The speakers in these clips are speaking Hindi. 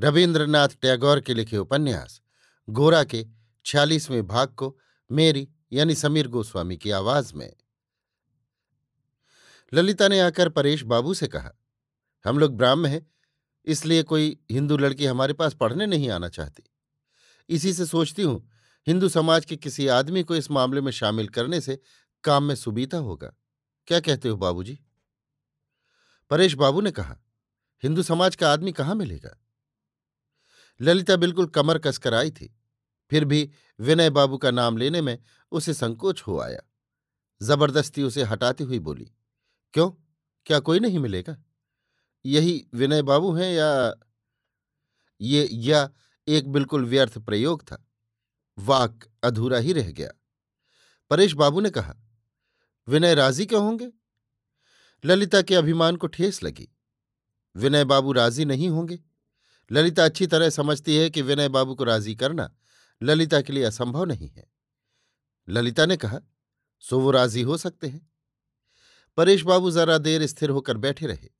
रविन्द्रनाथ टैगोर के लिखे उपन्यास, गोरा के छियालीसवें भाग को मेरी यानी समीर गोस्वामी की आवाज़ में। ललिता ने आकर परेश बाबू से कहा, हम लोग ब्राह्म हैं, इसलिए कोई हिंदू लड़की हमारे पास पढ़ने नहीं आना चाहती। इसी से सोचती हूँ, हिंदू समाज के किसी आदमी को इस मामले में शामिल करने से काम में सुबीता होगा। क्या कहते हो बाबूजी? परेश बाबू ने कहा, हिंदू समाज का आदमी कहाँ मिलेगा? ललिता बिल्कुल कमर कसकर आई थी। फिर भी विनय बाबू का नाम लेने में उसे संकोच हो आया। ज़बरदस्ती उसे हटाती हुई बोली, क्यों? क्या कोई नहीं मिलेगा? यही विनय बाबू हैं या ये, या एक बिल्कुल व्यर्थ प्रयोग था। वाक अधूरा ही रह गया। परेश बाबू ने कहा, विनय राज़ी क्यों होंगे? ललिता के अभिमान को ठेस लगी। विनय बाबू राज़ी नहीं होंगे। ललिता अच्छी तरह समझती है कि विनय बाबू को राज़ी करना ललिता के लिए असंभव नहीं है। ललिता ने कहा, सो वो राज़ी हो सकते हैं। परेश बाबू जरा देर स्थिर होकर बैठे रहे,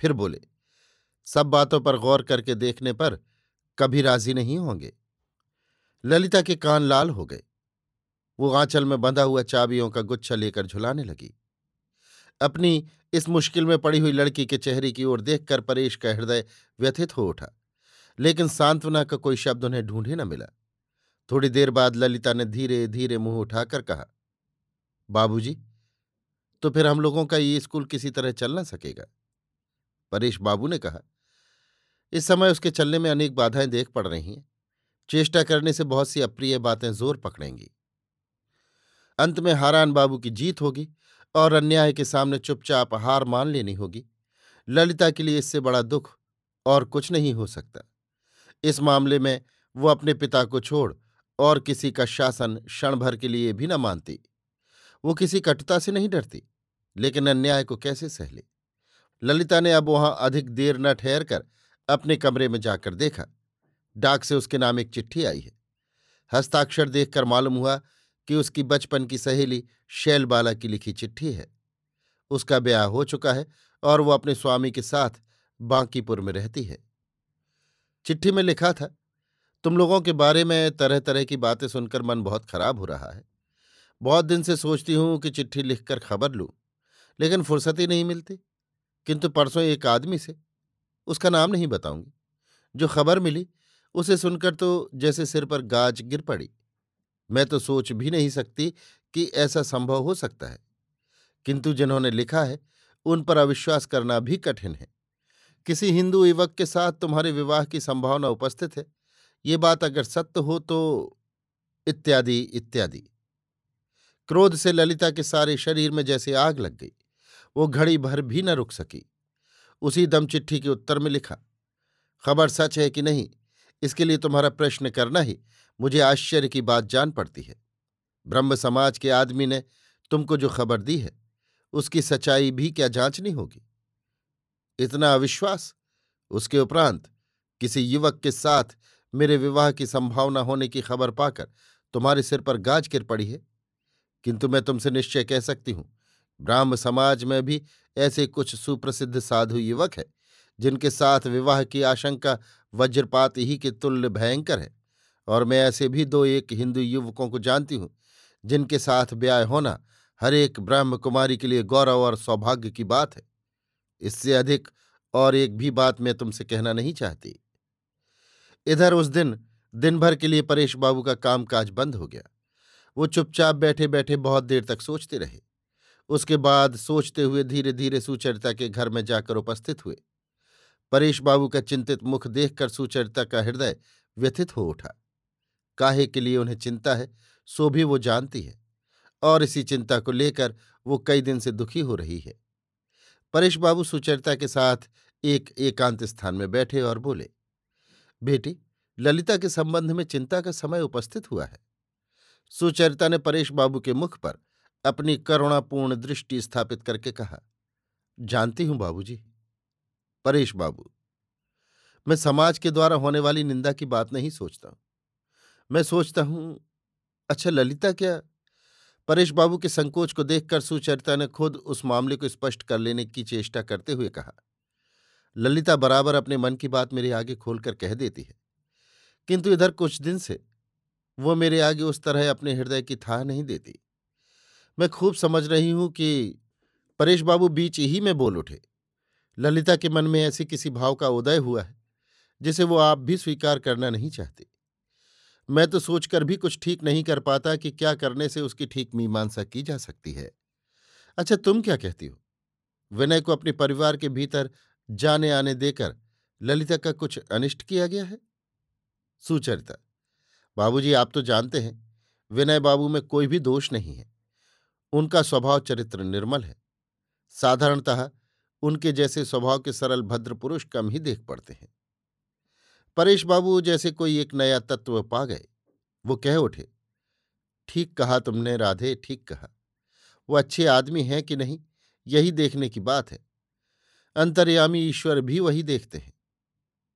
फिर बोले, सब बातों पर गौर करके देखने पर कभी राज़ी नहीं होंगे। ललिता के कान लाल हो गए। वो आंचल में बंधा हुआ चाबियों का गुच्छा लेकर झुलाने लगी। अपनी इस मुश्किल में पड़ी हुई लड़की के चेहरे की ओर देखकर परेश का हृदय व्यथित हो उठा। लेकिन सांत्वना का कोई शब्द उन्हें ढूंढे न मिला। थोड़ी देर बाद ललिता ने धीरे धीरे मुँह उठाकर कहा, बाबूजी तो फिर हम लोगों का ये स्कूल किसी तरह चल ना सकेगा? परेश बाबू ने कहा, इस समय उसके चलने में अनेक बाधाएँ देख पड़ रही हैं। चेष्टा करने से बहुत सी अप्रिय बातें ज़ोर पकड़ेंगी। अंत में हारान बाबू की जीत होगी और अन्याय के सामने चुपचाप हार मान लेनी होगी। ललिता के लिए इससे बड़ा दुख और कुछ नहीं हो सकता। इस मामले में वो अपने पिता को छोड़ और किसी का शासन क्षण भर के लिए भी न मानती। वो किसी कटुता से नहीं डरती, लेकिन अन्याय को कैसे सह ले ललिता ने अब वहाँ अधिक देर न ठहर कर अपने कमरे में जाकर देखा। डाक से उसके नाम एक चिट्ठी आई है। हस्ताक्षर देखकर मालूम हुआ कि उसकी बचपन की सहेली शैलबाला की लिखी चिट्ठी है। उसका ब्याह हो चुका है और वो अपने स्वामी के साथ बांकीपुर में रहती है। चिट्ठी में लिखा था, तुम लोगों के बारे में तरह तरह की बातें सुनकर मन बहुत खराब हो रहा है। बहुत दिन से सोचती हूँ कि चिट्ठी लिखकर खबर लूँ, लेकिन फुर्सत ही नहीं मिलती। किंतु परसों एक आदमी से, उसका नाम नहीं बताऊँगी। जो खबर मिली, उसे सुनकर तो जैसे सिर पर गाज गिर पड़ी। मैं तो सोच भी नहीं सकती कि ऐसा संभव हो सकता है। किंतु जिन्होंने लिखा है, उन पर अविश्वास करना भी कठिन है। किसी हिंदू युवक के साथ तुम्हारे विवाह की संभावना उपस्थित है। ये बात अगर सत्य हो तो इत्यादि इत्यादि। क्रोध से ललिता के सारे शरीर में जैसे आग लग गई। वो घड़ी भर भी न रुक सकी। उसी दम चिट्ठी के उत्तर में लिखा, खबर सच है कि नहीं? इसके लिए तुम्हारा प्रश्न करना ही। मुझे आश्चर्य की बात जान पड़ती है। ब्रह्म समाज के आदमी ने तुमको जो खबर दी है, उसकी सच्चाई भी क्या जांचनी होगी? इतना अविश्वास? उसके उपरांत, किसी युवक के साथ मेरे विवाह की संभावना होने की खबर पाकर तुम्हारे सिर पर गाज गिर पड़ी है? किंतु मैं तुमसे निश्चय कह सकती हूँ, ब्राह्म समाज में भी ऐसे कुछ सुप्रसिद्ध साधु युवक है, जिनके साथ विवाह की आशंका वज्रपात ही के तुल्य भयंकर है। और मैं ऐसे भी दो एक हिंदू युवकों को जानती हूँ, जिनके साथ ब्याह होना हर एक ब्रह्म कुमारी के लिए गौरव और सौभाग्य की बात है। इससे अधिक और एक भी बात मैं तुमसे कहना नहीं चाहती। इधर उस दिन दिन भर के लिए परेश बाबू का कामकाज बंद हो गया। वो चुपचाप बैठे बैठे बहुत देर तक सोचते रहे। उसके बाद सोचते हुए धीरे धीरे सुचरिता के घर में जाकर उपस्थित हुए। परेश बाबू का चिंतित मुख देखकर सुचरिता का हृदय व्यथित हो उठा। काहे के लिए उन्हें चिंता है, सो भी वो जानती है। और इसी चिंता को लेकर वो कई दिन से दुखी हो रही है। परेश बाबू सुचरिता के साथ एक एकांत स्थान में बैठे और बोले, बेटी, ललिता के संबंध में चिंता का समय उपस्थित हुआ है। सुचरिता ने परेश बाबू के मुख पर अपनी करुणापूर्ण दृष्टि स्थापित करके कहा, जानती हूँ बाबूजी। परेश बाबू, मैं समाज के द्वारा होने वाली निंदा की बात नहीं सोचता। मैं सोचता हूँ अच्छा ललिता क्या परेश बाबू के संकोच को देखकर सुचरिता ने खुद उस मामले को स्पष्ट कर लेने की चेष्टा करते हुए कहा, ललिता बराबर अपने मन की बात मेरे आगे खोलकर कह देती है। किंतु इधर कुछ दिन से वो मेरे आगे उस तरह अपने हृदय की था नहीं देती। मैं खूब समझ रही हूँ कि परेश बाबू बीच ही में बोल उठे। ललिता के मन में ऐसी किसी भाव का उदय हुआ है, जिसे वो आप भी स्वीकार करना नहीं चाहती। मैं तो सोचकर भी कुछ ठीक नहीं कर पाता कि क्या करने से उसकी ठीक मीमांसा की जा सकती है। अच्छा तुम क्या कहती हो? विनय को अपने परिवार के भीतर जाने आने देकर ललिता का कुछ अनिष्ट किया गया है? सुचरिता, बाबूजी आप तो जानते हैं, विनय बाबू में कोई भी दोष नहीं है। उनका स्वभाव चरित्र निर्मल है। साधारणतः उनके जैसे स्वभाव के सरल भद्र पुरुष कम ही देख पड़ते हैं। परेश बाबू जैसे कोई एक नया तत्व पा गए। वो कह उठे, ठीक कहा तुमने राधे, ठीक कहा। वो अच्छे आदमी हैं कि नहीं, यही देखने की बात है। अंतर्यामी ईश्वर भी वही देखते हैं।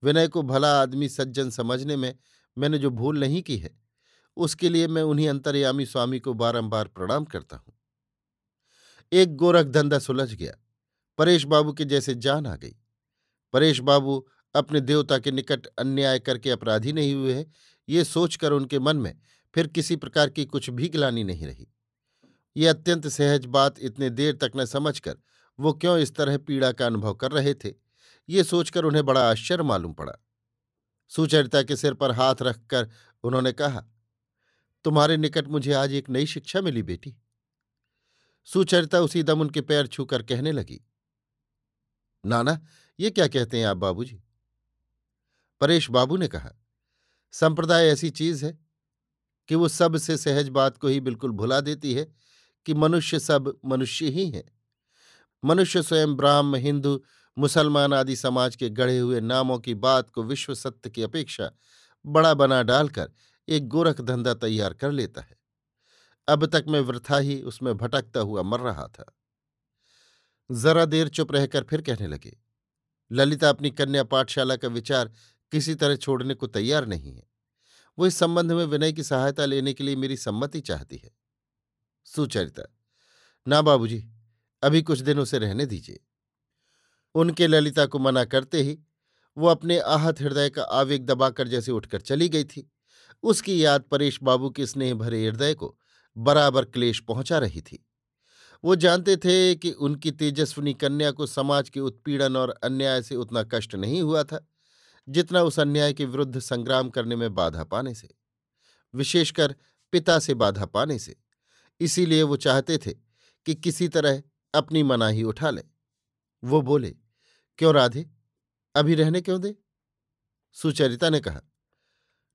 विनय को भला आदमी सज्जन समझने में मैंने जो भूल नहीं की है, उसके लिए मैं उन्हीं अंतर्यामी स्वामी को बारंबार प्रणाम करता हूँ। एक गोरख धंधा सुलझ गया। परेश बाबू के जैसे जान आ गई। परेश बाबू अपने देवता के निकट अन्याय करके अपराधी नहीं हुए हैं। ये सोचकर उनके मन में फिर किसी प्रकार की कुछ भी गिलानी नहीं रही। ये अत्यंत सहज बात इतने देर तक न समझकर वो क्यों इस तरह पीड़ा का अनुभव कर रहे थे, ये सोचकर उन्हें बड़ा आश्चर्य मालूम पड़ा। सुचरिता के सिर पर हाथ रखकर उन्होंने कहा, तुम्हारे निकट मुझे आज एक नई शिक्षा मिली बेटी। सुचरिता उसी दम उनके पैर छूकर कहने लगी, नाना, ये क्या कहते हैं आप बाबूजी? परेश बाबू ने कहा, संप्रदाय ऐसी चीज़ है कि वो सबसे सहज बात को ही बिल्कुल भुला देती है कि मनुष्य सब मनुष्य ही हैं। मनुष्य स्वयं ब्राह्म, हिंदू, मुसलमान आदि समाज के गढ़े हुए नामों की बात को विश्व सत्य की अपेक्षा बड़ा बना डालकर एक गोरख धंधा तैयार कर लेता है। अब तक मैं वृथा ही उसमें भटकता हुआ मर रहा था। जरा देर चुप रहकर फिर कहने लगे, ललिता अपनी कन्या पाठशाला का विचार किसी तरह छोड़ने को तैयार नहीं है। वो इस संबंध में विनय की सहायता लेने के लिए मेरी सम्मति चाहती है। सुचरिता, ना बाबूजी, अभी कुछ दिन उसे रहने दीजिए। उनके ललिता को मना करते ही वो अपने आहत हृदय का आवेग दबाकर जैसे उठकर चली गई थी। उसकी याद परेश बाबू के स्नेह भरे हृदय को बराबर क्लेश पहुँचा रही थी। वो जानते थे कि उनकी तेजस्विनी कन्या को समाज के उत्पीड़न और अन्याय से उतना कष्ट नहीं हुआ था। जितना उस अन्याय के विरुद्ध संग्राम करने में बाधा पाने से, विशेषकर पिता से बाधा पाने से। इसीलिए वो चाहते थे कि किसी तरह अपनी मनाही उठा ले। वो बोले, क्यों राधे? अभी रहने क्यों दे? सुचरिता ने कहा,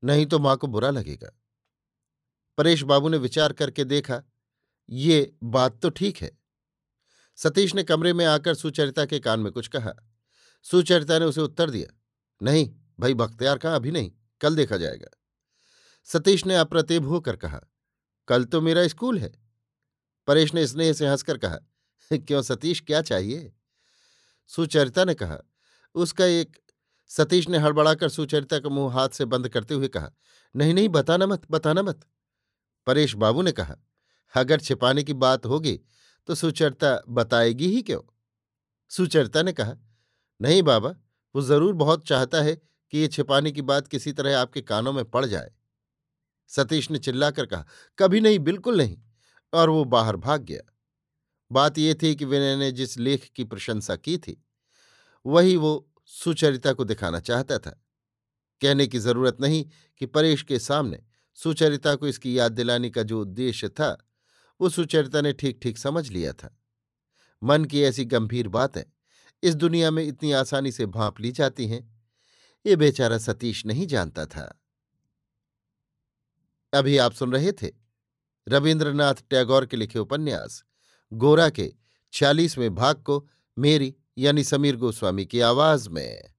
नहीं तो माँ को बुरा लगेगा। परेश बाबू ने विचार करके देखा, ये बात तो ठीक है। सतीश ने कमरे में आकर सुचरिता के कान में कुछ कहा। सुचरिता ने उसे उत्तर दिया नहीं, भाई बख्तियार कहा? अभी नहीं, कल देखा जाएगा। सतीश ने अप्रतिभ होकर कहा, कल तो मेरा स्कूल है। परेश ने स्नेह से हंसकर कहा, क्यों सतीश, क्या चाहिए? सुचरिता ने कहा, उसका एक सतीश ने हड़बड़ाकर सुचरिता का मुँह हाथ से बंद करते हुए कहा, नहीं नहीं, बताना मत बताना मत। परेश बाबू ने कहा, अगर छिपाने की बात होगी तो सुचरिता बताएगी ही क्यों? सुचरिता ने कहा, नहीं बाबा वो ज़रूर बहुत चाहता है कि ये छिपाने की बात किसी तरह आपके कानों में पड़ जाए। सतीश ने चिल्लाकर कहा, कभी नहीं, बिल्कुल नहीं। और वो बाहर भाग गया। बात यह थी कि विनय ने जिस लेख की प्रशंसा की थी, वही वो सुचरिता को दिखाना चाहता था। कहने की ज़रूरत नहीं कि परेश के सामने सुचरिता को इसकी याद दिलाने का जो उद्देश्य था, वो सुचरिता ने ठीक ठीक समझ लिया था। मन की ऐसी गंभीर बातें इस दुनिया में इतनी आसानी से भांप ली जाती हैं। ये बेचारा सतीश नहीं जानता था। अभी आप सुन रहे थे रविन्द्रनाथ टैगोर के लिखे उपन्यास, गोरा के छियालीसवें भाग को मेरी यानी समीर गोस्वामी की आवाज़ में।